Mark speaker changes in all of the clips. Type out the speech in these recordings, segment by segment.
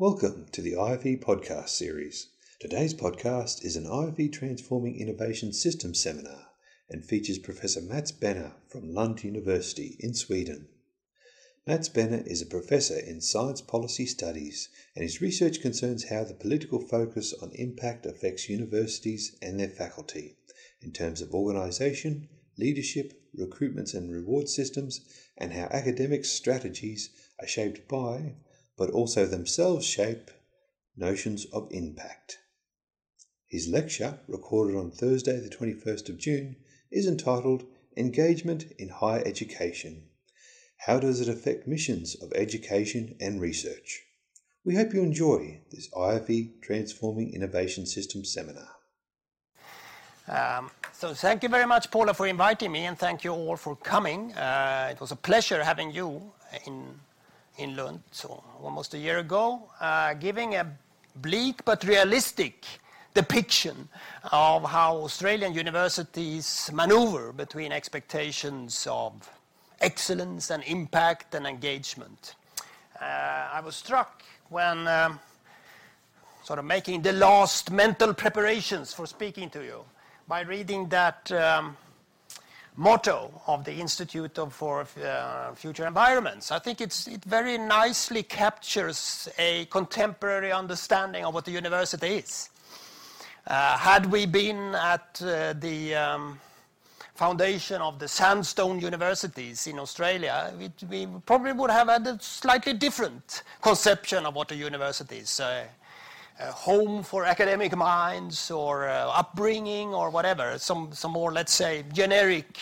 Speaker 1: Welcome to the IFE podcast series. Today's podcast is an IFE Transforming Innovation Systems seminar and features Professor Mats Benner from Lund University in Sweden. Mats Benner is a professor in science policy studies, and his research concerns how the political focus on impact affects universities and their faculty in terms of organisation, leadership, recruitments and reward systems, and how academic strategies are shaped by but also themselves shape notions of impact. His lecture, recorded on Thursday, the 21st of June, is entitled Engagement in Higher Education How Does It Affect Missions of Education and Research? We hope you enjoy this IFE Transforming Innovation Systems seminar.
Speaker 2: Um, so thank you very much, Paula, for inviting me, and thank you all for coming. Uh, it was a pleasure having you in in Lund so almost a year ago, uh, giving a bleak but realistic depiction of how Australian universities maneuver between expectations of excellence and impact and engagement. Uh, I was struck when um, sort of making the last mental preparations for speaking to you by reading that um, motto of the Institute for uh, Future Environments. I think it very nicely captures a contemporary understanding of what the university is. Uh, had we been at uh, the um, foundation of the sandstone universities in Australia, we probably would have had a slightly different conception of what a university is home for academic minds or uh, upbringing or whatever, some, some more, let's say, generic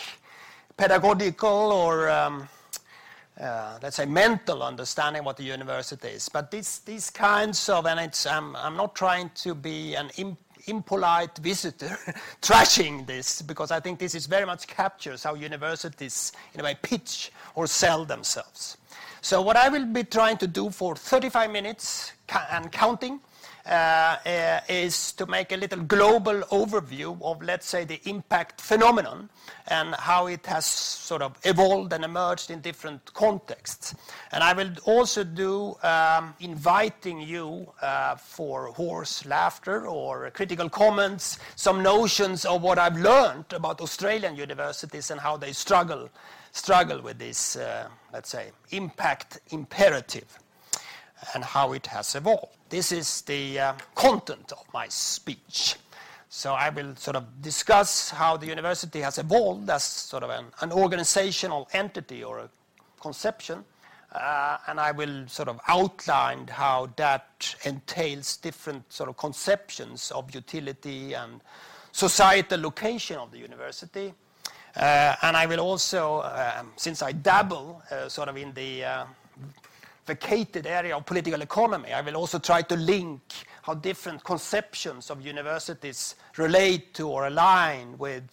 Speaker 2: pedagogical or um, uh, let's say mental understanding what the university is. But these, these kinds of, and it's, um, I'm not trying to be an impolite visitor trashing this because I think this is very much captures how universities in a way pitch or sell themselves. So what I will be trying to do for 35 minutes and counting uh, uh, is to make a little global overview of, let's say, the impact phenomenon and how it has sort of evolved and emerged in different contexts. And I will also do um, inviting you uh, for horse laughter or critical comments, some notions of what I've learned about Australian universities and how they struggle with this, uh, let's say, impact imperative and how it has evolved. This is the uh, content of my speech. So I will sort of discuss how the university has evolved as sort of an, an organizational entity or a conception, uh, and I will sort of outline how that entails different sort of conceptions of utility and societal location of the university. Uh, and I will also, um, since I dabble uh, sort of in the uh, vacated area of political economy. I will also try to link how different conceptions of universities relate to or align with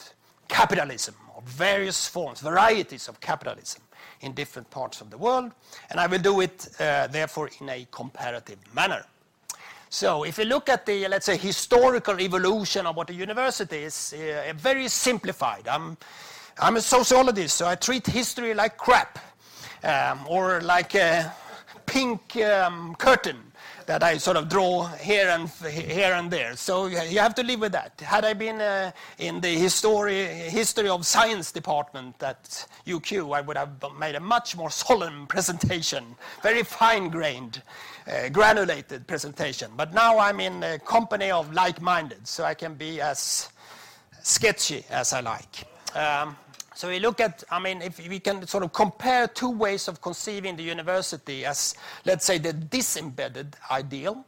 Speaker 2: capitalism or various forms, varieties of capitalism in different parts of the world. And I will do it, uh, therefore, in a comparative manner. So if you look at the, let's say, historical evolution of what a university is, uh, very simplified. I'm, I'm a sociologist, so I treat history like crap, um, or like a pink um, curtain that I sort of draw here and here and there. So you have to live with that. Had I been uh, in the history history of science department at UQ, I would have made a much more solemn presentation, very fine-grained, uh, granulated presentation. But now I'm in a company of like-minded, so I can be as sketchy as I like. Um, so we look at, I mean, if we can sort of compare two ways of conceiving the university as, let's say, the disembedded ideal,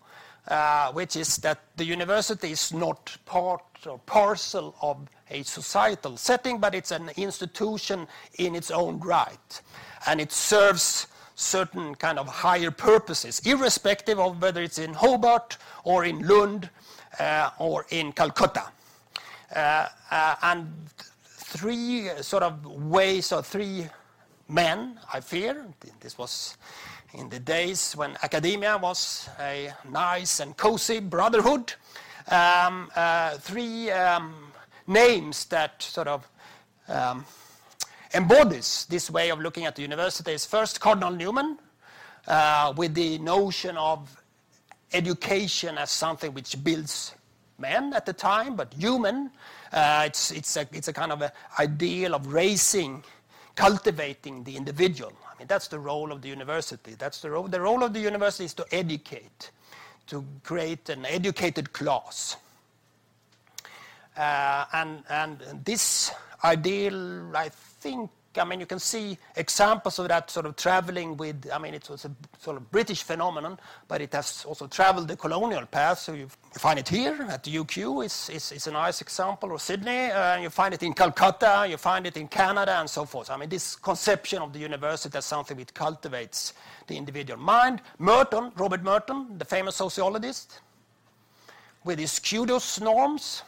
Speaker 2: uh, which is that the university is not part or parcel of a societal setting, but it's an institution in its own right. And it serves certain kind of higher purposes, irrespective of whether it's in Hobart or in Lund uh, or in Calcutta. Uh, uh and three sort of ways or three men, I fear. This was in the days when academia was a nice and cozy brotherhood. Um, uh, three um, names that sort of um, embodies this way of looking at the university is first Cardinal Newman, uh, with the notion of education as something which builds men at the time, but human. Uh, it's, it's, a, it's a kind of an ideal of raising, cultivating the individual. I mean, that's the role of the university. That's the role. The role of the university is to educate, to create an educated class. Uh, and, and this ideal, I think, I mean, you can see examples of that sort of traveling with, I mean, it was a sort of British phenomenon, but it has also traveled the colonial path. So you find it here at the UQ, it's, it's, a nice example, or Sydney, you find it in Calcutta, you find it in Canada, and so forth. I mean, this conception of the university as something which cultivates the individual mind. Merton, Robert Merton, the famous sociologist, with his CUDOS norms.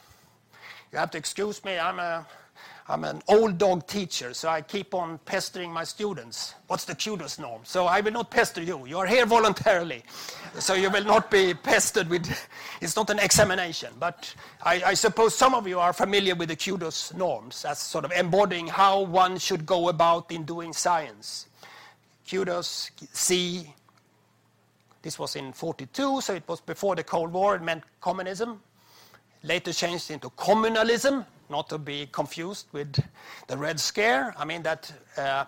Speaker 2: You have to excuse me, I'm a I'm an old dog teacher, so I keep on pestering my students. What's the CUDOS norm? So I will not pester you. You are here voluntarily, so you will not be pestered with. It's not an examination, but I, I suppose some of you are familiar with the CUDOS norms as sort of embodying how one should go about in doing science. CUDOS, C. This was in 42, so it was before the Cold War. It meant communism. Later changed into communalism, not to be confused with the Red Scare. I mean that uh,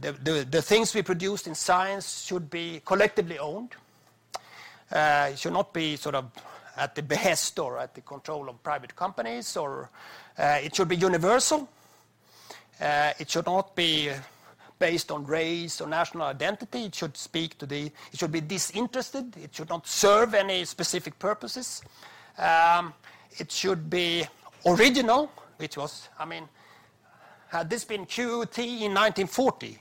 Speaker 2: the, things we produce in science should be collectively owned. Uh, it should not be sort of at the behest or at the control of private companies, or uh, it should be universal. It should not be based on race or national identity. It should speak to the. It should be disinterested. It should not serve any specific purposes. Um, it should be original, which was, I mean, had this been QUT in 1940,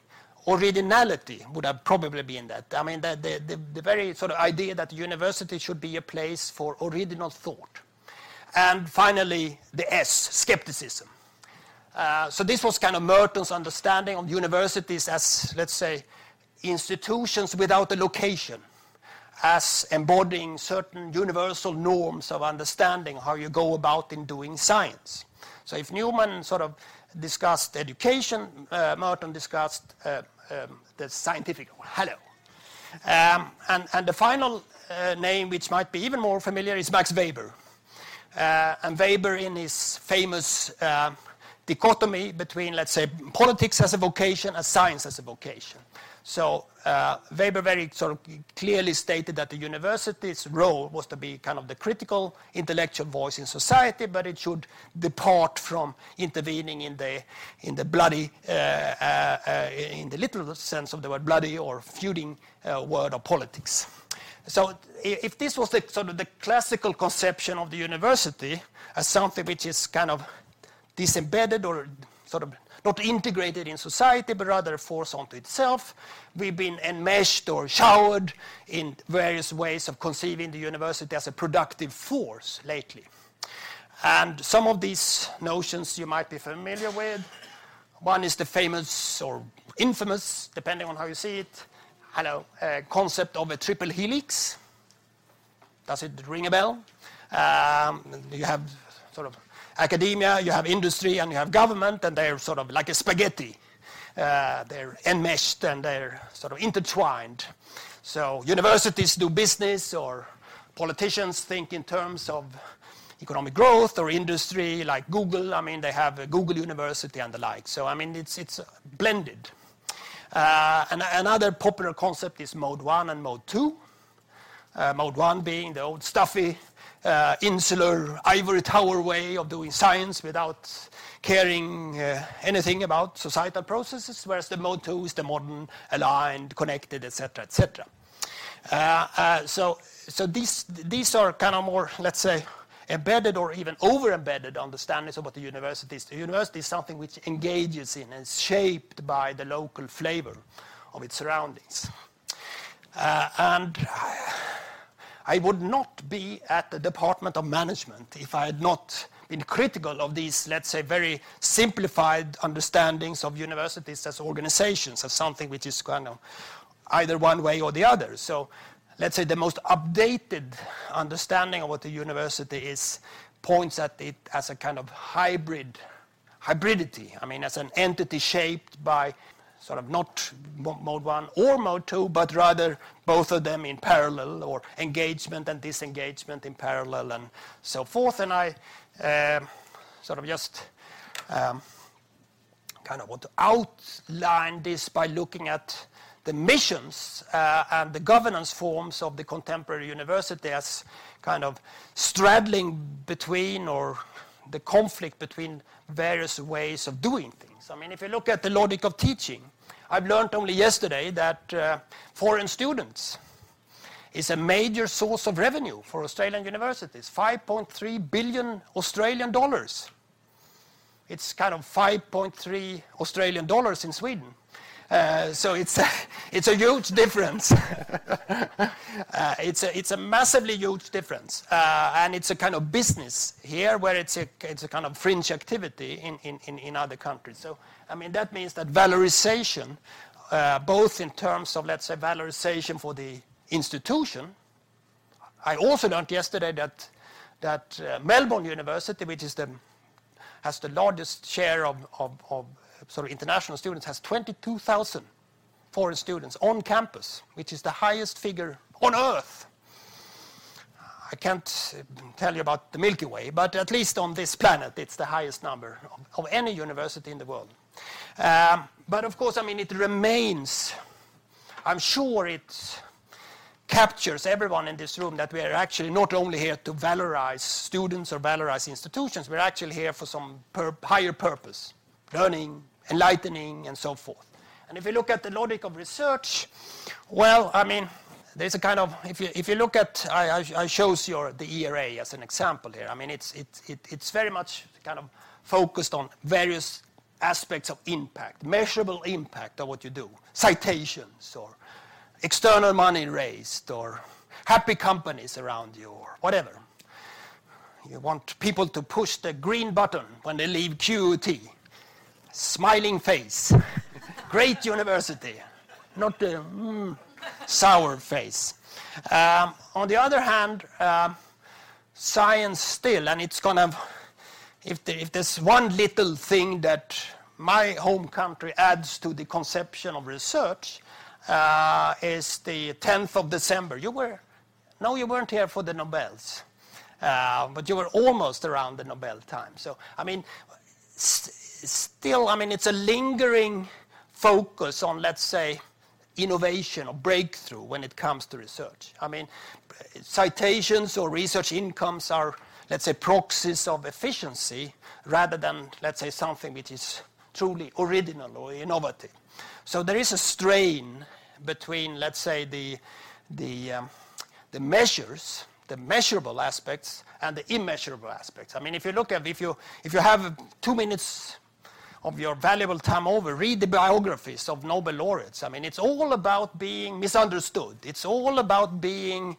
Speaker 2: originality would have probably been that. I mean, the, the, the, the, very sort of idea that university should be a place for original thought. And finally, the S, skepticism. Uh, so this was kind of Merton's understanding of universities as, let's say, institutions without a location as embodying certain universal norms of understanding how you go about in doing science. So if Newman sort of discussed education, uh, Merton discussed uh, um, the scientific, hello. Um, and, and, the final uh, name, which might be even more familiar, is Max Weber. Uh, and Weber, in his famous uh, dichotomy between, let's say, politics as a vocation and science as a vocation. So uh, Weber very sort of clearly stated that the university's role was to be kind of the critical intellectual voice in society, but it should depart from intervening in the in the bloody, uh, uh, in the literal sense of the word bloody or feuding word of politics. So if this was the sort of the classical conception of the university as something which is kind of disembedded or sort of not integrated in society, but rather a force unto itself. We've been enmeshed or showered in various ways of conceiving the university as a productive force lately. And some of these notions you might be familiar with. One is the famous or infamous, depending on how you see it, hello, uh, concept of a triple helix. Does it ring a bell? Um, you have sort of academia, you have industry, and you have government, and they're sort of like a spaghetti. Uh, they're enmeshed and they're sort of intertwined. So universities do business, or politicians think in terms of economic growth or industry, like Google. I mean, they have a Google University and the like. So I mean, it's it's blended. Uh, and another popular concept is mode one and mode two. Uh, mode one being the old stuffy uh, insular ivory tower way of doing science without caring uh, anything about societal processes, whereas the mode two is the modern, aligned, connected, etc., etc. Uh, uh, so, so these these are kind of more, let's say, embedded or even over-embedded understandings of what the university is. The university is something which engages in and is shaped by the local flavor of its surroundings. Uh, and I would not be at the Department of Management if I had not been critical of these, let's say, very simplified understandings of universities as organizations, as something which is kind of either one way or the other. So let's say the most updated understanding of what the university is points at it as a kind of hybrid hybridity. I mean, as an entity shaped by sort of not mode one or mode two, but rather both of them in parallel or engagement and disengagement in parallel and so forth. And I uh, sort of just um, kind of want to outline this by looking at the missions uh, and the governance forms of the contemporary university as kind of straddling between or the conflict between various ways of doing things. I mean, if you look at the logic of teaching, I've learned only yesterday that uh, foreign students is a major source of revenue for Australian universities, 5.3 billion Australian dollars. It's kind of 5.3 Australian dollars in Sweden. Uh, so it's a, it's a huge difference. uh, it's, a, it's a massively huge difference. Uh, and it's a kind of business here where it's a, it's a kind of fringe activity in, in, in other countries. So, I mean, that means that valorization, uh, both in terms of, let's say, valorization for the institution. I also learned yesterday that, that uh, Melbourne University, which is the, has the largest share of, of, of sort of international students has 22,000 foreign students on campus, which is the highest figure on Earth. I can't tell you about the Milky Way, but at least on this planet, it's the highest number of, of any university in the world. Um, but of course, I mean, it remains, I'm sure it captures everyone in this room that we are actually not only here to valorize students or valorize institutions, we're actually here for some higher purpose learning, enlightening, and so forth. And if you look at the logic of research, well, I mean, there's a kind of, if you, if you look at, I, I, chose the ERA as an example here. I mean, it's, it, it, it's very much kind of focused on various aspects of impact, measurable impact of what you do, citations or external money raised or happy companies around you or whatever. You want people to push the green button when they leave QUT smiling face. Great university, not the mm, sour face. Um, on the other hand, uh, science still, and it's gonna, if, if there's one little thing that my home country adds to the conception of research, uh, is the 10th of December. You were, no, you weren't here for the Nobels, uh, but you were almost around the Nobel time. So, I mean, still, I mean, it's a lingering focus on, let's say, innovation or breakthrough when it comes to research. I mean, citations or research incomes are, let's say, proxies of efficiency rather than, let's say, something which is truly original or innovative. So there is a strain between, let's say, the, the, um, the measures, the measurable aspects, and the immeasurable aspects. I mean, if you look at, if you, if you have two minutes of your valuable time over, read the biographies of Nobel laureates. I mean, it's all about being misunderstood. It's all about being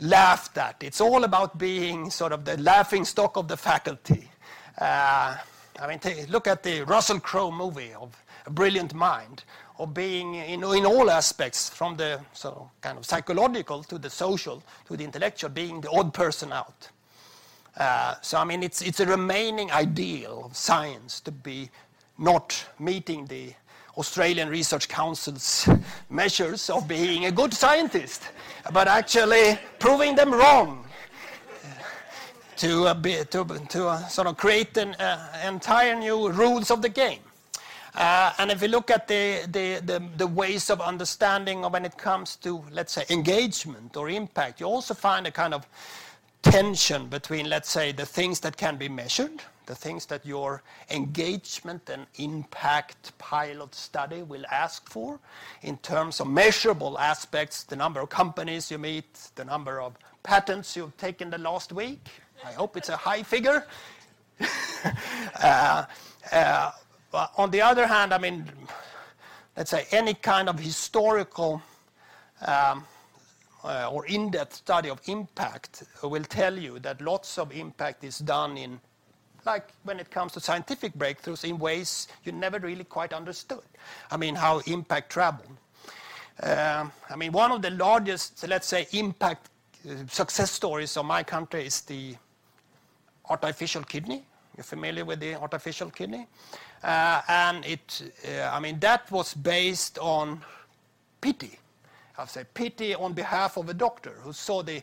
Speaker 2: laughed at. It's all about being sort of the laughing stock of the faculty. Uh, I mean, look at the Russell Crowe movie of A Brilliant Mind, of being in, in all aspects, from the so kind of psychological to the social to the intellectual, being the odd person out. Uh, so, I mean, it's, it's a remaining ideal of science to be not meeting the Australian Research Council's measures of being a good scientist, but actually proving them wrong to, uh, be, to, to uh, sort of create an uh, entire new rules of the game. Uh, and if you look at the, the, the, the, ways of understanding when it comes to, let's say, engagement or impact, you also find a kind of tension between, let's say, the things that can be measured, the things that your engagement and impact pilot study will ask for in terms of measurable aspects, the number of companies you meet, the number of patents you've taken the last week. I hope it's a high figure. uh, uh, on the other hand, I mean, let's say any kind of historical um, uh, or in-depth study of impact will tell you that lots of impact is done in like when it comes to scientific breakthroughs in ways you never really quite understood. I mean, how impact travel. Um, I mean, one of the largest, let's say, impact uh, success stories of my country is the artificial kidney, You're familiar with the artificial kidney? Uh, and it, uh, I mean, that was based on pity. I say pity on behalf of a doctor who saw the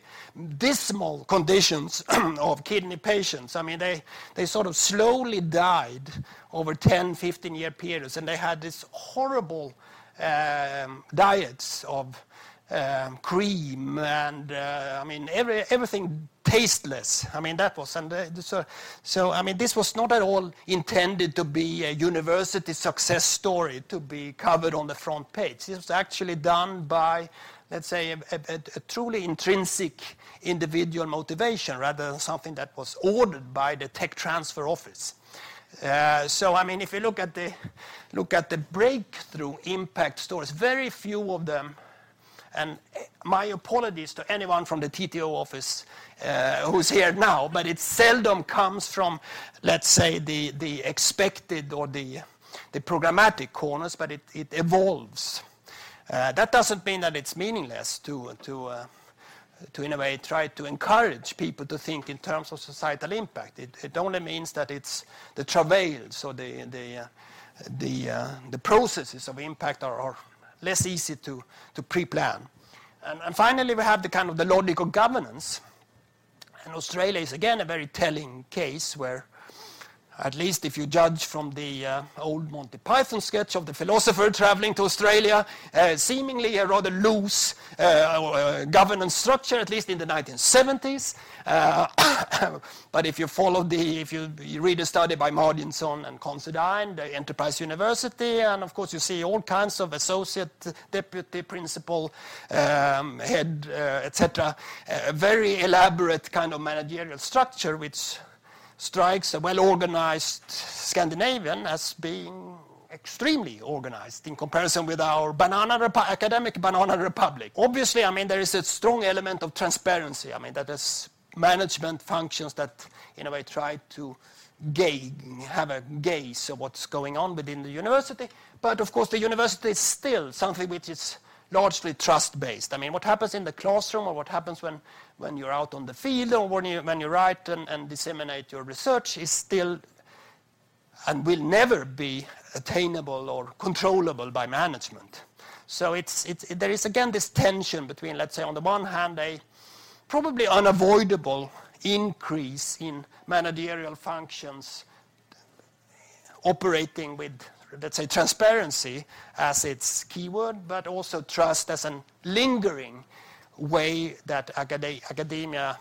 Speaker 2: dismal conditions of kidney patients. I mean, they, they sort of slowly died over 10, 15 year periods, and they had this horrible um, diets of um, cream and uh, I mean every, everything tasteless. I mean that was and uh, so, so I mean this was not at all intended to be a university success story to be covered on the front page. This was actually done by let's say a, a, a truly intrinsic individual motivation rather than something that was ordered by the tech transfer office. Uh, so I mean, if you look at the look at the breakthrough impact stories, very few of them and my apologies to anyone from the TTO office uh, who's here now, but it seldom comes from, let's say, the, the expected or the, the programmatic corners, but it, it evolves. Uh, that doesn't mean that it's meaningless to, to, to, in a way, try to encourage people to think in terms of societal impact. It, it only means that it's the travails or the, the, the, processes of impact are less easy to, to pre-plan. And, and, finally, we have the kind of the logic of governance. And Australia is again a very telling case where at least if you judge from the uh, old Monty Python sketch of the philosopher traveling to Australia, uh, seemingly a rather loose uh, uh governance structure, at least in the 1970s. Uh, but if you follow the, if you, you, read a study by Marginson and Considine, the Enterprise University, and of course you see all kinds of associate, deputy, principal, um, head, uh, etc. A very elaborate kind of managerial structure which strikes a well-organized Scandinavian as being extremely organized in comparison with our banana academic banana republic. Obviously, I mean, there is a strong element of transparency. I mean, that is management functions that, in a way, try to have a gaze of what's going on within the university. But of course, the university is still something which is largely trust-based. I mean, what happens in the classroom or what happens when, when you're out on the field or when you, when you write and, disseminate your research is still and will never be attainable or controllable by management. So it's, it's, it, there is again this tension between, let's say, on the one hand, a probably unavoidable increase in managerial functions operating with let's say, transparency as its keyword, but also trust as a lingering way that academia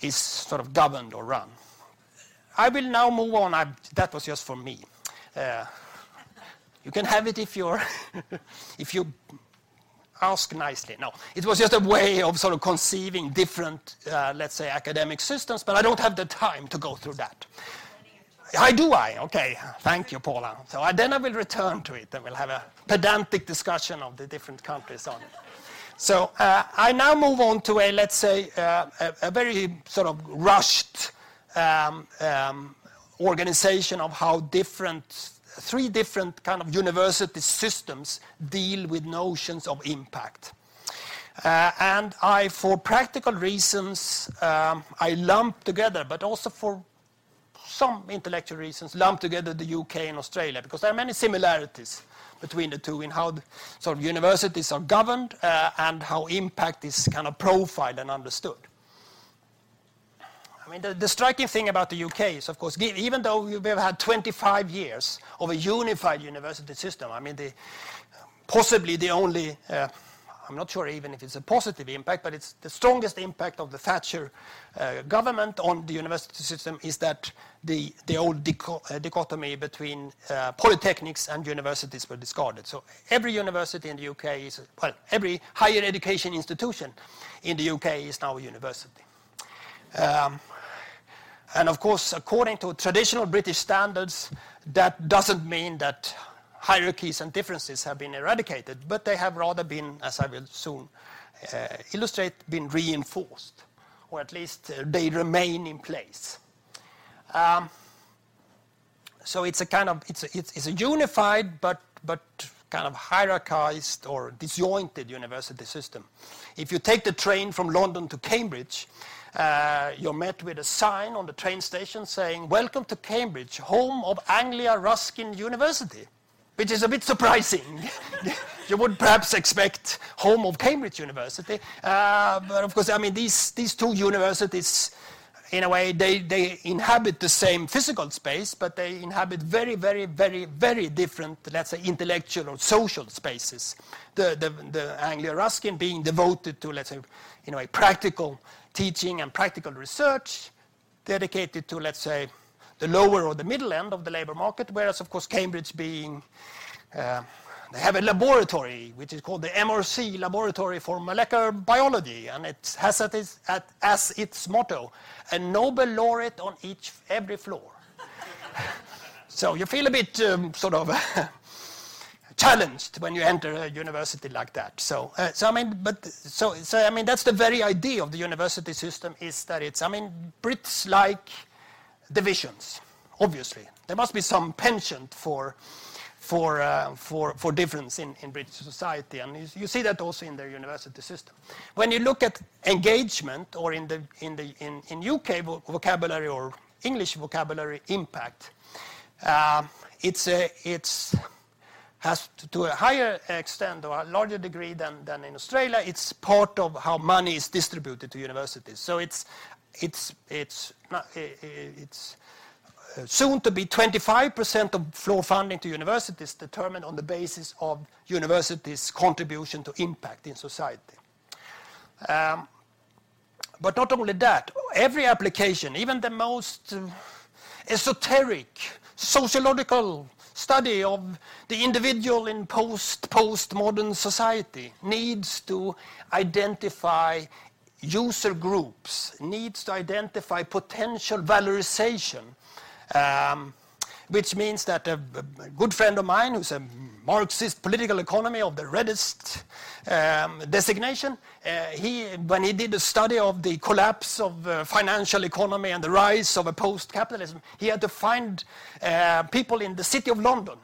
Speaker 2: is sort of governed or run. I will now move on. I, that was just for me. Uh, you can have it if you're if you ask nicely. No, it was just a way of sort of conceiving different, uh, let's say, academic systems, but I don't have the time to go through that. I do I? Okay, thank you, Paula. So I, then I will return to it and we'll have a pedantic discussion of the different countries on it. So uh, I now move on to a, let's say, uh, a, very sort of rushed um, um, organization of how three different kind of university systems deal with notions of impact. Uh, and I, for practical reasons, um, I lump together, but also for some intellectual reasons, lump together the UK and Australia because there are many similarities between the two in how sort of universities are governed uh, and how impact is kind of profiled and understood. I mean, the, the, striking thing about the UK is, of course, even though we've had 25 years of a unified university system, I mean, the, possibly the only uh, I'm not sure even if it's a positive impact, but it's the strongest impact of the Thatcher uh, government on the university system is that the, the old uh, dichotomy between uh, polytechnics and universities were discarded. So every university in the UK is, well, every higher education institution in the UK is now a university. Um, and of course, according to traditional British standards, that doesn't mean that hierarchies and differences have been eradicated, but they have rather been, as I will soon uh, illustrate, been reinforced, or at least uh, they remain in place. Um, so it's a kind of it's a, it's, it's a unified but but kind of hierarchized or disjointed university system. If you take the train from London to Cambridge, uh, you're met with a sign on the train station saying, Welcome to Cambridge, home of Anglia Ruskin University, which is a bit surprising. you would perhaps expect home of Cambridge University. Uh, but of course, I mean, these, these two universities, in a way, they, they inhabit the same physical space, but they inhabit very, very, very, very different, let's say, intellectual or social spaces. The, the, the Anglia Ruskin being devoted to, let's say, in a way, practical teaching and practical research dedicated to, let's say, the lower or the middle end of the labor market, whereas, of course, Cambridge being, uh, they have a laboratory which is called the MRC Laboratory for Molecular Biology, and it has its, at, as its motto, a Nobel laureate on each every floor. so you feel a bit um, sort of challenged when you enter a university like that. So, uh, so I mean, but so, so I mean, that's the very idea of the university system is that it's. I mean, Brits like divisions. Obviously, there must be some penchant for. For, uh, for, for difference in, in British society, and you, you, see that also in their university system. When you look at engagement, or in the in the in, in UK vocabulary or English vocabulary, impact, uh, it's a, it's has to, to, a higher extent or a larger degree than, than in Australia, it's part of how money is distributed to universities. So it's, it's, it's, it's uh, soon to be 25% of floor funding to universities determined on the basis of universities' contribution to impact in society. Um, but not only that, every application, even the most uh, esoteric, sociological study of the individual in post postmodern society needs to identify user groups, needs to identify potential valorization. Um, which means that a, a, good friend of mine, who's a Marxist political economy of the reddest um, designation, uh, he, when he did a study of the collapse of uh, financial economy and the rise of a post-capitalism, he had to find uh, people in the city of London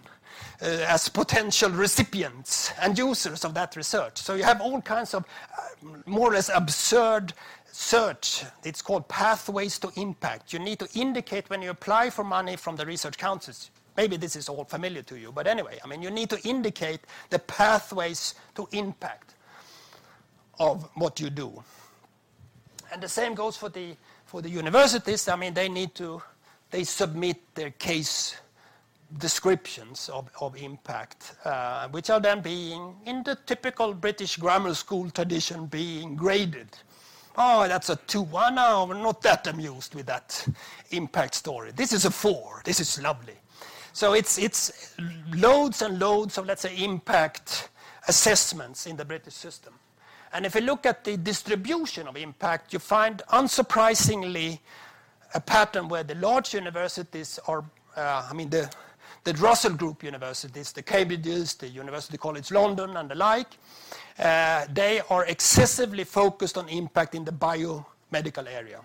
Speaker 2: as potential recipients and users of that research. So you have all kinds of uh, more or less absurd search. It's called pathways to impact. You need to indicate when you apply for money from the research councils. Maybe this is all familiar to you, but anyway, I mean, you need to indicate the pathways to impact of what you do. And the same goes for the, for the universities. I mean, they need to, they submit their case descriptions of, of impact, uh, which are then being, in the typical British grammar school tradition, being graded Oh, that's a two. One. No, we're not that amused with that impact story. This is a four. This is lovely. So it's, it's loads and loads of, let's say, impact assessments in the British system. And if you look at the distribution of impact, you find, unsurprisingly, a pattern where the large universities are, uh, I mean, the, the Russell Group universities, the Cambridges, the University College London, and the like, uh, they are excessively focused on impact in the biomedical area.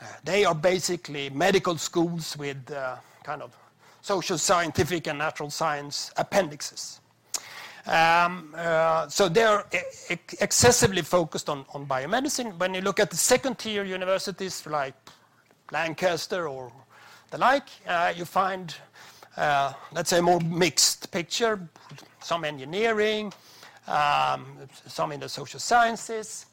Speaker 2: Uh, they are basically medical schools with uh, kind of social scientific and natural science appendixes. Um, uh, so they're e excessively focused on, on biomedicine. When you look at the second tier universities like Lancaster or the like, uh, you find, let's say, more mixed picture, some engineering, um, some in the social sciences,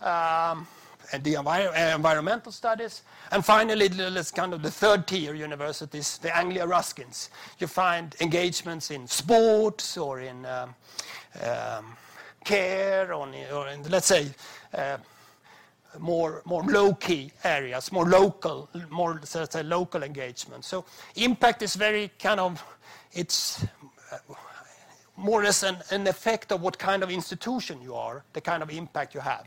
Speaker 2: um, and the envir environmental studies. And finally, let's kind of the third tier universities, the Anglia Ruskins. You find engagements in sports or in um, care or in, let's say, uh, more, more low-key areas, more local, more let's say, local engagement. So impact is very kind of, it's uh, more or less an, effect of what kind of institution you are, the kind of impact you have.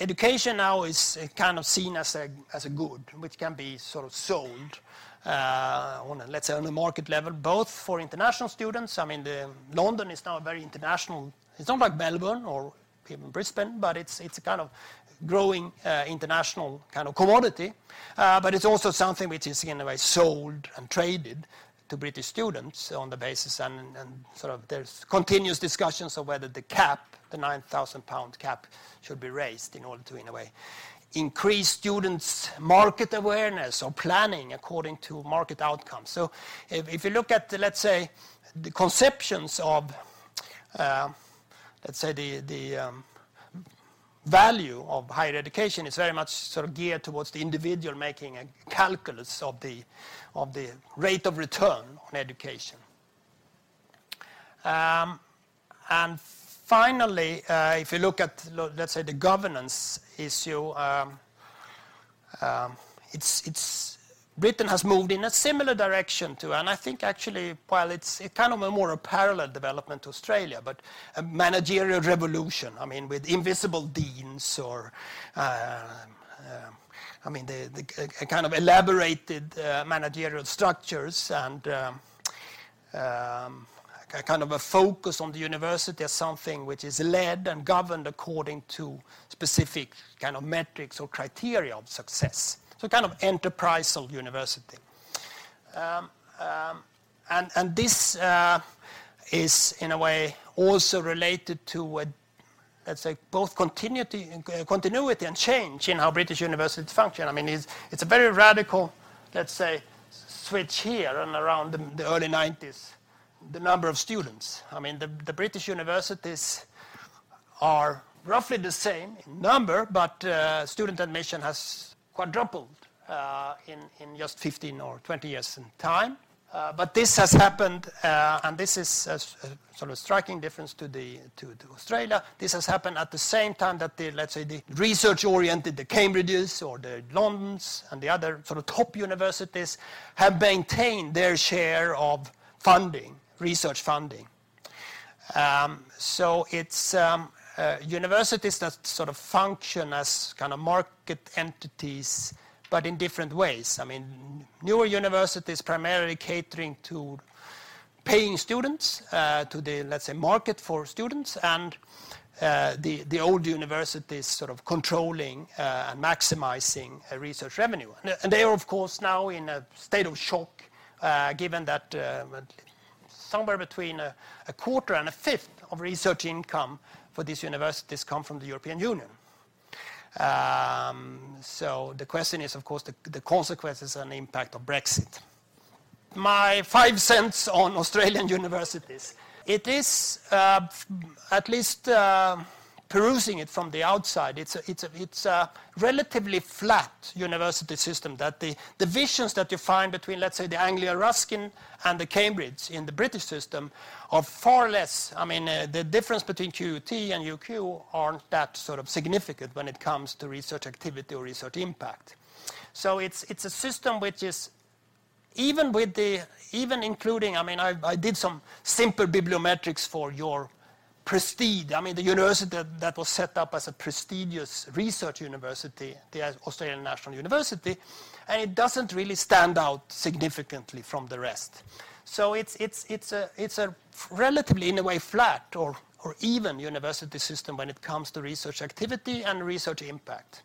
Speaker 2: Education now is kind of seen as a, as a good, which can be sort of sold uh, on a, let's say on a market level, both for international students. I mean, London is now very international. It's not like Melbourne or even Brisbane, but it's it's a kind of growing uh, international kind of commodity. Uh, but it's also something which is in a way sold and traded to British students on the basis, and and sort of there's continuous discussions of whether the cap, the 9,000 pound cap, should be raised in order to, in a way, increase students' market awareness or planning according to market outcomes. So if if you look at, let's say, the conceptions of, let's say, the value of higher education is very much sort of geared towards the individual making a calculus of the of the rate of return on education. Um, and finally, uh, if you look at, let's say, the governance issue, um, um, Britain has moved in a similar direction to, and I think actually, while it's kind of a more parallel development to Australia, but a managerial revolution, I mean, with invisible deans or, uh, uh, I mean, the kind of elaborated uh, managerial structures and um, um, a kind of a focus on the university as something which is led and governed according to specific kind of metrics or criteria of success. So kind of enterprisal university. Um, um, and and this uh, is, in a way, also related to, let's say, both continuity continuity and change in how British universities function. I mean, it's it's a very radical, let's say, switch here and around the early 90s, the number of students. I mean, the British universities are roughly the same in number, but uh, student admission has quadrupled uh, in just 15 or 20 years in time. Uh, but this has happened, uh, and this is a sort of striking difference to Australia. This has happened at the same time that, the, let's say, the research-oriented, the Cambridges or the Londons and the other sort of top universities have maintained their share of funding, research funding. Um, so it's um, Uh, universities that sort of function as kind of market entities, but in different ways. I mean, newer universities primarily catering to paying students, uh, to the, let's say, market for students, and uh, the old universities sort of controlling and maximizing research revenue. And they are, of course, now in a state of shock, given that somewhere between a quarter and a fifth of research income for these universities come from the European Union. Um, so the question is, of course, the consequences and impact of Brexit. My five cents on Australian universities. It is, uh, at least uh, perusing it from the outside, it's a relatively flat university system that the divisions that you find between, let's say, the Anglia Ruskin and the Cambridge in the British system are far less. I mean, uh, the difference between QUT and UQ aren't that sort of significant when it comes to research activity or research impact. So it's it's a system which is, even with the even including, I mean, I did some simple bibliometrics for your prestige. I mean, the university that was set up as a prestigious research university, the Australian National University, and it doesn't really stand out significantly from the rest. So it's it's, it's, a it's a relatively, in a way, flat or, or even university system when it comes to research activity and research impact.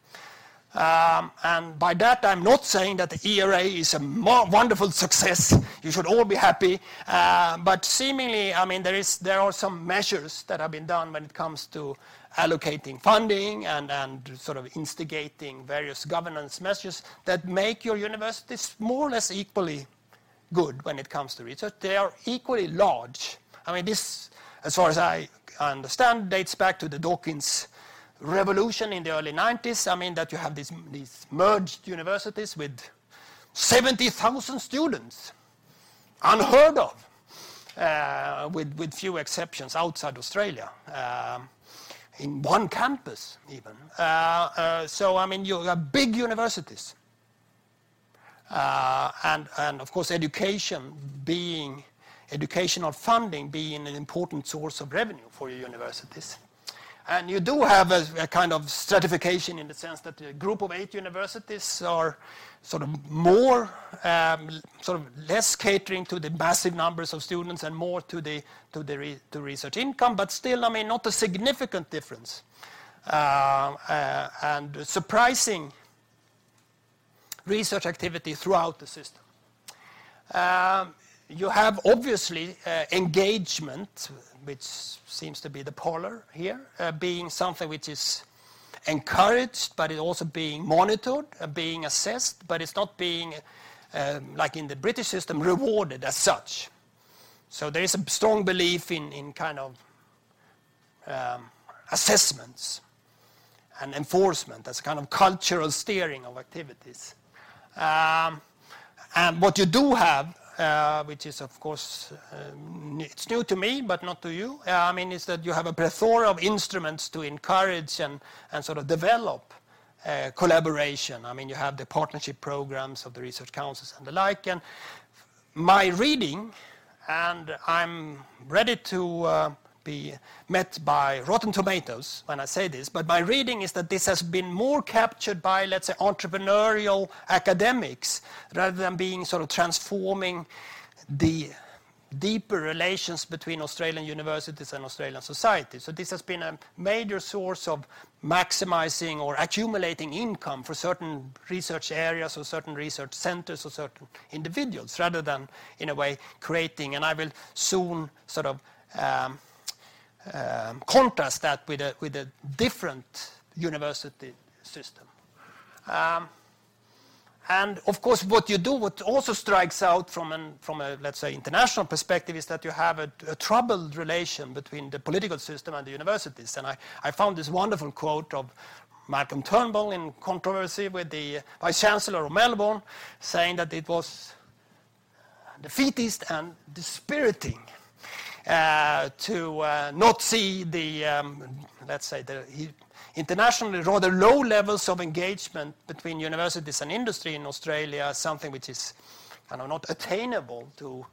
Speaker 2: Um, and by that, I'm not saying that the ERA is a wonderful success. You should all be happy. Uh, but seemingly, I mean, there are some measures that have been done when it comes to allocating funding and sort of instigating various governance measures that make your universities more or less equally good when it comes to research. They are equally large. I mean, this, as far as I understand, dates back to the Dawkins revolution in the early 90s. I mean, that you have these merged universities with 70,000 students, unheard of, uh, with with few exceptions outside Australia, um, in one campus even. Uh, uh, so, I mean, you have big universities. and, And of course, education being, educational funding being an important source of revenue for your universities. And you do have a kind of stratification in the sense that a group of eight universities are sort of more, um, sort of less catering to the massive numbers of students and more to the to the re, to research income, but still, I mean, not a significant difference. Uh, uh, and surprising research activity throughout the system. Um, you have obviously uh, engagement, which seems to be the polar here, uh, being something which is encouraged, but it's also being monitored, uh, being assessed, but it's not being, um, like in the British system, rewarded as such. So there is a strong belief in, in kind of um, assessments and enforcement as a kind of cultural steering of activities. Um, and what you do have, which is of course, uh, it's new to me, but not to you. Uh, I mean, is that you have a plethora of instruments to encourage and, sort of develop uh, collaboration. I mean, you have the partnership programs of the research councils and the like. And my reading, and I'm ready to uh, be met by rotten tomatoes when I say this, but my reading is that this has been more captured by, let's say, entrepreneurial academics rather than being sort of transforming the deeper relations between Australian universities and Australian society. So this has been a major source of maximizing or accumulating income for certain research areas or certain research centers or certain individuals rather than, in a way, creating, and I will soon sort of um, contrast that with a, different university system. Um, and of course, what you do, what also strikes out from, a, let's say, international perspective is that you have a, troubled relation between the political system and the universities. And I, found this wonderful quote of Malcolm Turnbull in controversy with the Vice Chancellor of Melbourne, saying that it was defeatist and dispiriting to uh, not see the, um, let's say, the internationally rather low levels of engagement between universities and industry in Australia as something which is kind of not attainable to,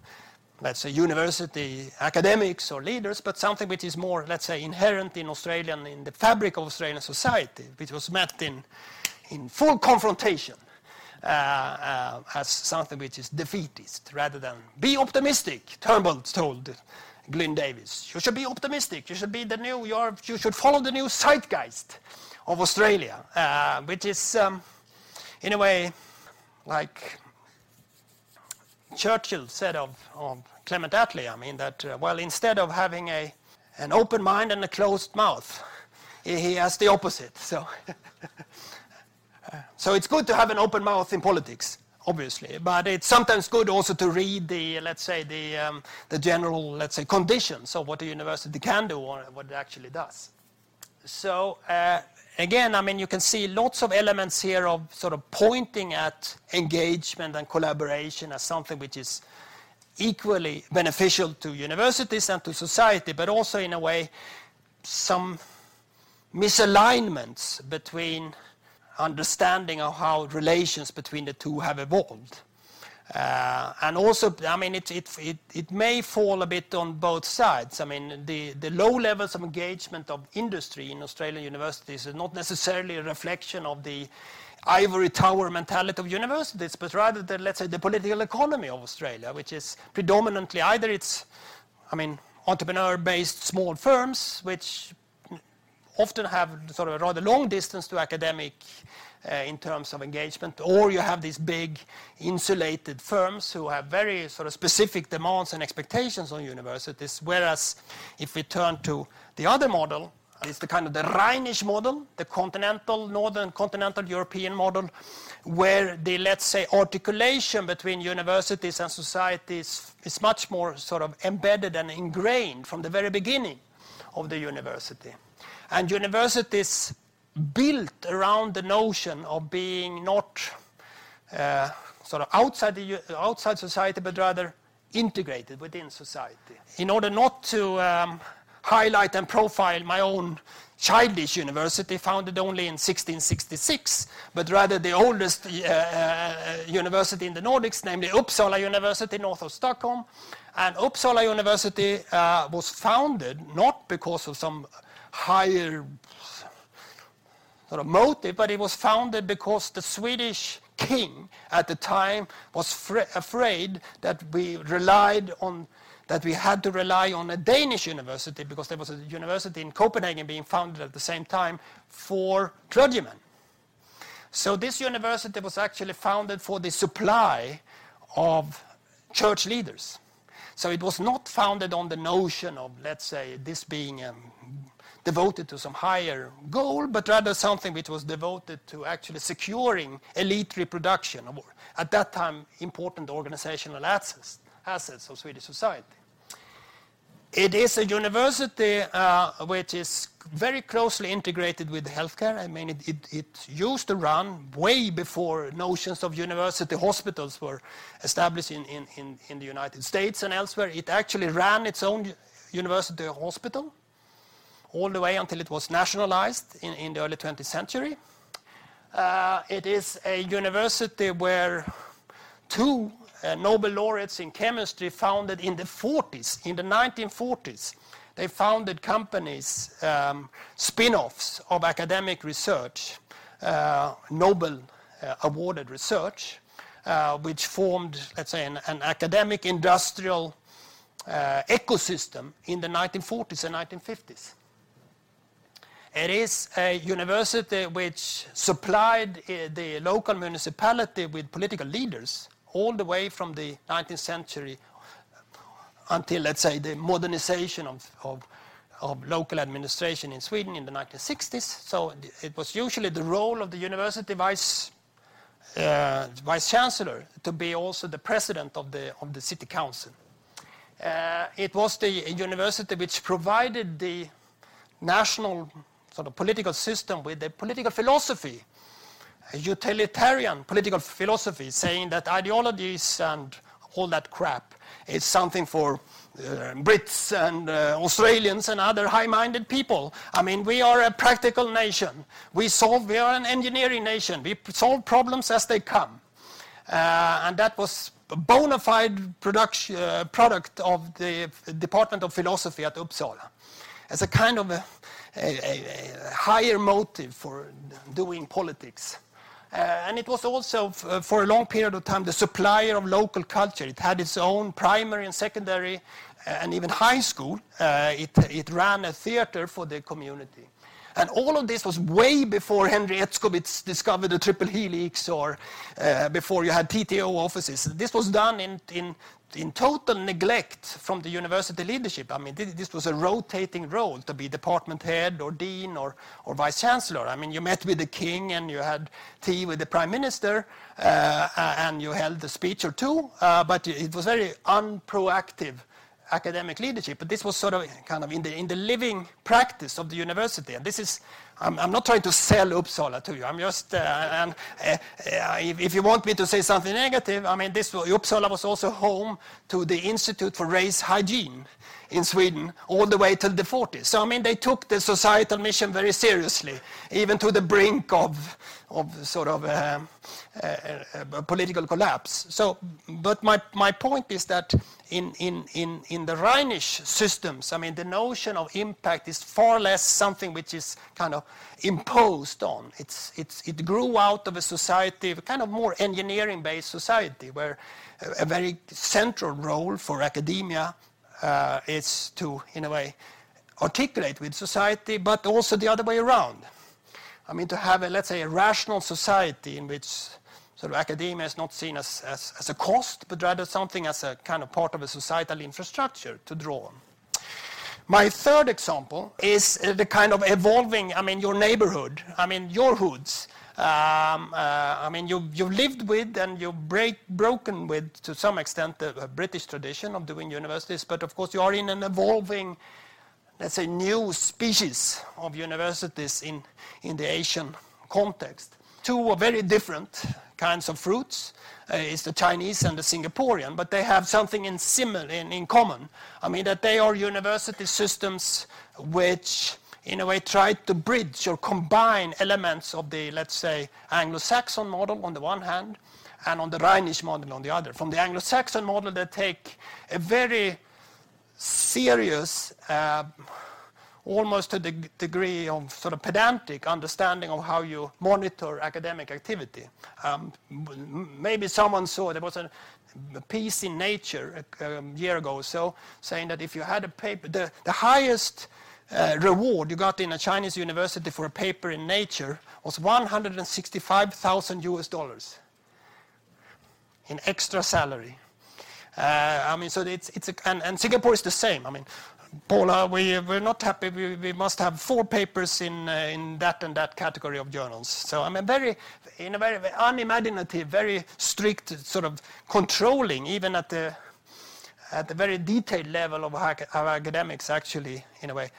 Speaker 2: let's say, university academics or leaders, but something which is more, let's say, inherent in Australian, in the fabric of Australian society, which was met in, in full confrontation. Uh, uh, as something which is defeatist rather than be optimistic, Turnbull told Glyn Davis. You should be optimistic. You should be the new. You're, you should follow the new zeitgeist of Australia, uh, which is, um, in a way, like Churchill said of, of Clement Attlee. I mean that. Uh, well, instead of having a an open mind and a closed mouth, he, he has the opposite. So. so it's good to have an open mouth in politics obviously. But it's sometimes good also to read the, let's say, the, um, the general, let's say, conditions of what a university can do or what it actually does. So uh, again, I mean, you can see lots of elements here of sort of pointing at engagement and collaboration as something which is equally beneficial to universities and to society, but also in a way some misalignments between understanding of how relations between the two have evolved. Uh, and also, I mean, it, it, it, it, may fall a bit on both sides. I mean, the, the low levels of engagement of industry in Australian universities is not necessarily a reflection of the ivory tower mentality of universities, but rather the, let's say, the political economy of Australia, which is predominantly either it's, I mean, entrepreneur-based small firms, which often have sort of a rather long distance to academic uh, in terms of engagement, or you have these big insulated firms who have very sort of specific demands and expectations on universities. Whereas if we turn to the other model, it's the kind of the Rhinish model, the continental, northern continental European model, where the, let's say, articulation between universities and societies is much more sort of embedded and ingrained from the very beginning of the university. And universities built around the notion of being not uh, sort of outside, the, outside society, but rather integrated within society. In order not to um, highlight and profile my own childish university, founded only in 1666, but rather the oldest uh, uh, university in the Nordics, namely Uppsala University, north of Stockholm. And Uppsala University uh, was founded not because of some higher sort of motive, but it was founded because the Swedish king at the time was afraid that we relied on that we had to rely on a Danish university because there was a university in Copenhagen being founded at the same time for clergymen. So this university was actually founded for the supply of church leaders So it was not founded on the notion of, let's say, this being um, devoted to some higher goal, but rather something which was devoted to actually securing elite reproduction of, at that time, important organizational assets, assets of Swedish society. It is a university uh, which is very closely integrated with healthcare. I mean, it, it, it, used to run way before notions of university hospitals were established in, in, in, the United States and elsewhere. It actually ran its own university hospital all the way until it was nationalized in, in the early 20th century. Uh, it is a university where two Nobel laureates in chemistry founded in the 40s, in the 1940s, they founded companies, um, spin offs of academic research, uh, Nobel uh, awarded research, uh, which formed, let's say, an, an academic industrial uh, ecosystem in the 1940s and 1950s. It is a university which supplied uh, the local municipality with political leaders all the way from the 19th century until, let's say, the modernization of, of, of, local administration in Sweden in the 1960s. So it was usually the role of the university vice, uh, vice chancellor to be also the president of the, of the city council. Uh, it was the university which provided the national sort of political system with the political philosophy utilitarian political philosophy saying that ideologies and all that crap is something for uh, Brits and uh, Australians and other high-minded people. I mean, we are a practical nation. We solve. We are an engineering nation. We solve problems as they come, uh, and that was a bona fide production, uh, product of the Department of Philosophy at Uppsala, as a kind of a, a, a higher motive for doing politics. Uh, and it was also, uh, for a long period of time, the supplier of local culture. It had its own primary and secondary uh, and even high school. It, it ran a theater for the community. And all of this was way before Henry Etzkowitz discovered the triple helix or uh, before you had TTO offices. This was done in, in in total neglect from the university leadership. I mean, this was a rotating role to be department head or dean or, or vice chancellor. I mean, you met with the king and you had tea with the prime minister uh, and you held a speech or two, uh, but it was very unproactive academic leadership. But this was sort of kind of in the, in the living practice of the university. And this is I'm, I'm, not trying to sell Uppsala to you. I'm just, uh, and uh, if, if, you want me to say something negative, I mean, this Uppsala was also home to the Institute for Race Hygiene in Sweden all the way till the 40s. So, I mean, they took the societal mission very seriously, even to the brink of, of sort of uh, uh, political collapse. So, but my, my point is that in, in, in, in the Rhinish systems, I mean, the notion of impact is far less something which is kind of imposed on. It's, it's, it grew out of a society, a kind of more engineering based society, where a, a very central role for academia uh, is to, in a way, articulate with society, but also the other way around. I mean, to have, a, let's say, a rational society in which sort of academia is not seen as, as, as, a cost, but rather something as a kind of part of a societal infrastructure to draw on. My third example is the kind of evolving, I mean, your neighborhood, I mean, your hoods. Um, uh, I mean, you, you've lived with and you've break, broken with, to some extent, the British tradition of doing universities, but of course, you are in an evolving, let's say, new species of universities in, in the Asian context. Two are very different kinds of fruits. Uh, is the Chinese and the Singaporean, but they have something in similar in, in common. I mean that they are university systems which in a way try to bridge or combine elements of the, let's say, Anglo-Saxon model on the one hand, and on the Rhinish model on the other. From the Anglo-Saxon model, they take a very serious uh, almost to the degree of sort of pedantic understanding of how you monitor academic activity. Um, maybe someone saw there was a, piece in Nature a, a, year ago or so saying that if you had a paper, the, the highest uh, reward you got in a Chinese university for a paper in Nature was 165,000 US dollars in extra salary. I mean, so it's, it's a, and, and Singapore is the same. I mean, Paula, we, we're not happy. We, must have four papers in, uh, in that and that category of journals. So I'm a very, in a very unimaginative, very strict sort of controlling, even at the, at the very detailed level of how academics actually, in a way,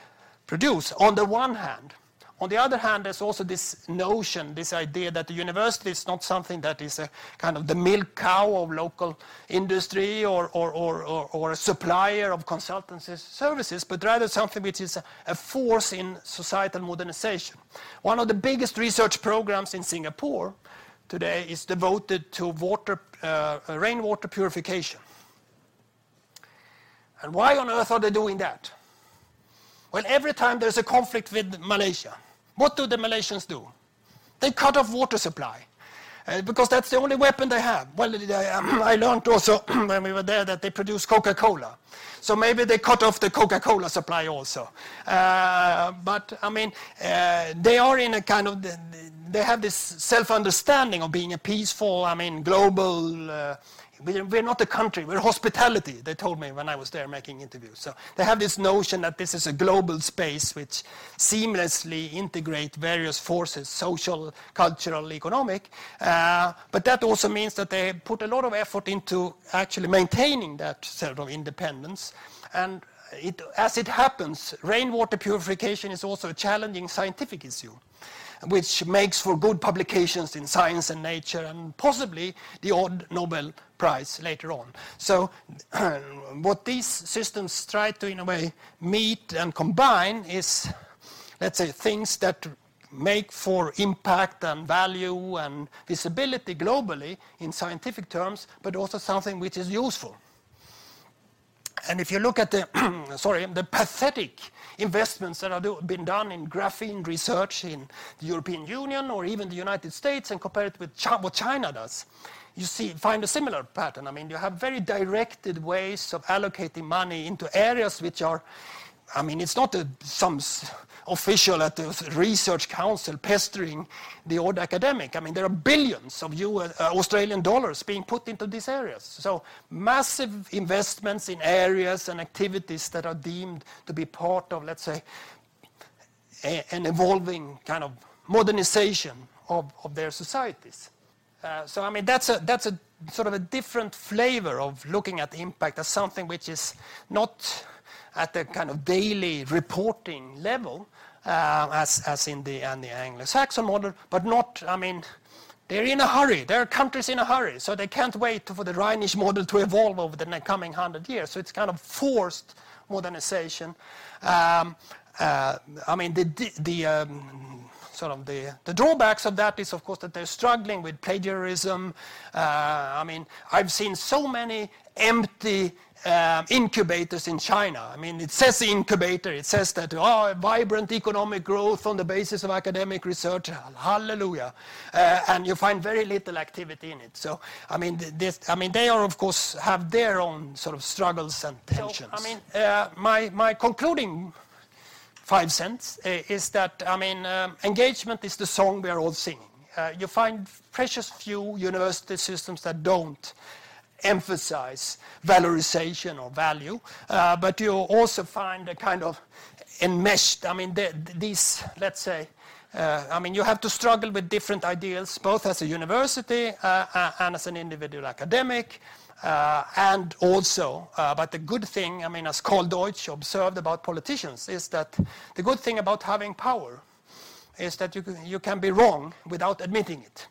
Speaker 2: produce, on the one hand. On the other hand, there's also this notion, this idea that the university is not something that is a kind of the milk cow of local industry or, or, or, or, a supplier of consultancy services, but rather something which is a, a force in societal modernization. One of the biggest research programs in Singapore today is devoted to water, uh, rainwater purification. And why on earth are they doing that? Well, every time there's a conflict with Malaysia, what do the Malaysians do? They cut off water supply. Uh, because that's the only weapon they have. Well, uh, I learned also when we were there that they produce Coca-Cola. So maybe they cut off the Coca-Cola supply also. Uh, but I mean, uh, they are in a kind of, they have this self-understanding of being a peaceful, I mean, global we're not a country, we're hospitality, they told me when I was there making interviews. So they have this notion that this is a global space which seamlessly integrate various forces, social, cultural, economic. Uh, but that also means that they put a lot of effort into actually maintaining that sort of independence. And it, as it happens, rainwater purification is also a challenging scientific issue which makes for good publications in science and nature and possibly the odd Nobel Prize later on. So what these systems try to, in a way, meet and combine is, let's say, things that make for impact and value and visibility globally in scientific terms, but also something which is useful. And if you look at the, sorry, the pathetic investments that have been done in graphene research in the European Union or even the United States and compare it with what China does, you see, find a similar pattern. I mean, you have very directed ways of allocating money into areas which are, I mean, it's not a, some official at the research council pestering the odd academic. I mean, there are billions of US, uh, Australian dollars being put into these areas. So massive investments in areas and activities that are deemed to be part of, let's say, a, an evolving kind of modernization of, of their societies. Uh, so, I mean, that's a, that's a sort of a different flavor of looking at impact as something which is not at the kind of daily reporting level, uh, as, in the, Anglo-Saxon model, but not, I mean, they're in a hurry. There are countries in a hurry, so they can't wait for the Rhinish model to evolve over the coming hundred years. So it's kind of forced modernization. Um, uh, I mean, the, um, sort of the, the drawbacks of that is, of course, that they're struggling with plagiarism. Uh, I mean, I've seen so many empty um, incubators in China. I mean, it says incubator, it says that, oh, vibrant economic growth on the basis of academic research, hallelujah. Uh, and you find very little activity in it. So, I mean, this, I mean, they are, of course, have their own sort of struggles and tensions. So, I mean, uh, my, my concluding five cents uh, is that, I mean, um, engagement is the song we are all singing. Uh, you find precious few university systems that don't emphasize valorization or value, uh, but you also find a kind of enmeshed, I mean, the, these, let's say, uh, I mean, you have to struggle with different ideals, both as a university uh, uh and as an individual academic. Uh, and also, uh, but the good thing, I mean, as Karl Deutsch observed about politicians, is that the good thing about having power is that you, you can be wrong without admitting it.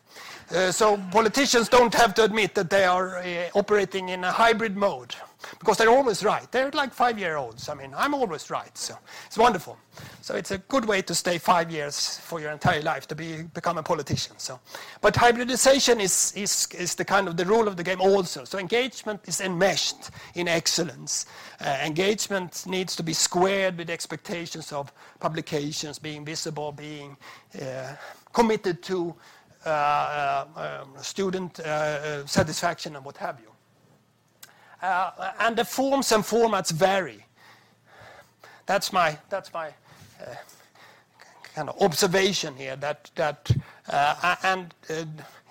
Speaker 2: Uh, so politicians don't have to admit that they are uh, operating in a hybrid mode because they're always right. They're like five-year-olds. I mean, I'm always right, so it's wonderful. So it's a good way to stay five years for your entire life to be, become a politician. So, but hybridization is, is, is the kind of the rule of the game also. So engagement is enmeshed in excellence. Uh, engagement needs to be squared with expectations of publications being visible, being uh, committed to uh, uh, um, student uh, satisfaction and what have you. And the forms and formats vary. That's my, that's my kind of observation here that, that and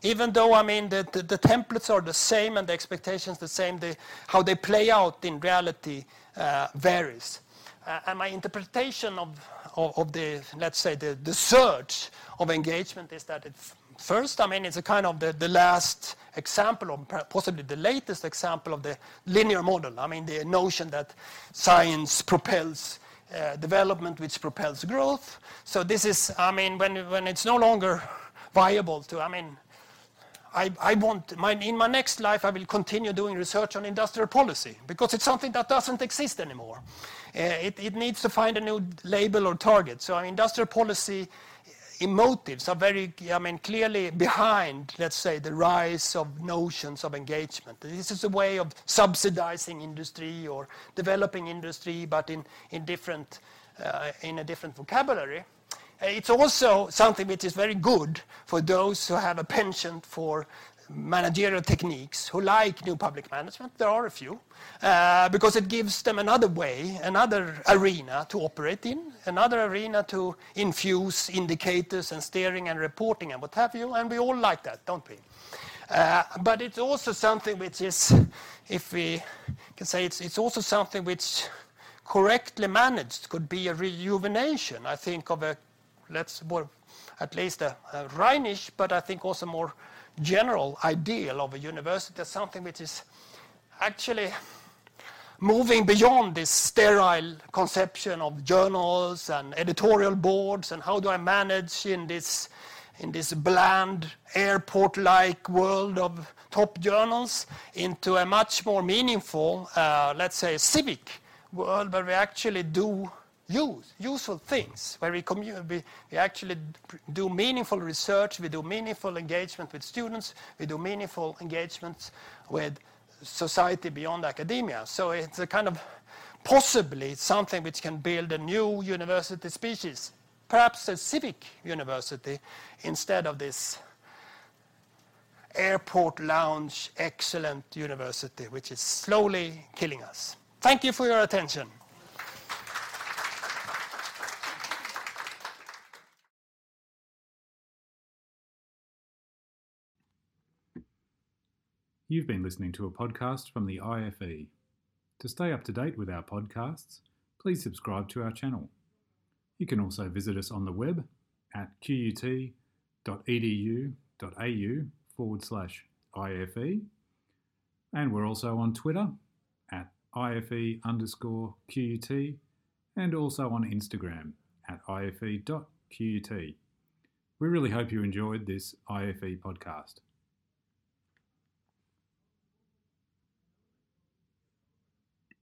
Speaker 2: even though I mean the, the, the, templates are the same and the expectations the same, the, how they play out in reality uh, varies. Uh, and my interpretation of, of, of, the, let's say, the, the surge of engagement is that it's first, I mean, it's a kind of the, the last example, or possibly the latest example of the linear model. I mean, the notion that science propels uh, development, which propels growth. So this is, I mean, when, when it's no longer viable to, I mean, I, I want, my, in my next life, I will continue doing research on industrial policy because it's something that doesn't exist anymore. Uh, it, it needs to find a new label or target. So industrial policy motives are very, I mean, clearly behind, let's say, the rise of notions of engagement. This is a way of subsidizing industry or developing industry, but in, in, different, uh, in a different vocabulary. Uh, it's also something which is very good for those who have a penchant for managerial techniques who like new public management. There are a few, uh, because it gives them another way, another arena to operate in, another arena to infuse indicators and steering and reporting and what have you. And we all like that, don't we? Uh, but it's also something which is, if we can say, it's, also something which correctly managed could be a rejuvenation, I think, of a, let's, well, at least a, a Rhinish, but I think also more general ideal of a university as something which is actually moving beyond this sterile conception of journals and editorial boards and how do I manage in this in this bland airport-like world of top journals into a much more meaningful, uh, let's say, civic world where we actually do use, useful things, where we, we, we actually do meaningful research, we do meaningful engagement with students, we do meaningful engagements with society beyond academia. So it's a kind of possibly something which can build a new university species, perhaps a civic university instead of this airport lounge excellent university, which is slowly killing us. Thank you for your attention.
Speaker 3: You've been listening to a podcast from the IFE. To stay up to date with our podcasts, please subscribe to our channel. You can also visit us on the web at qut.edu.au forward slash IFE. And we're also on Twitter at IFE underscore QUT and also on Instagram at IFE.QUT. We really hope you enjoyed this IFE podcast.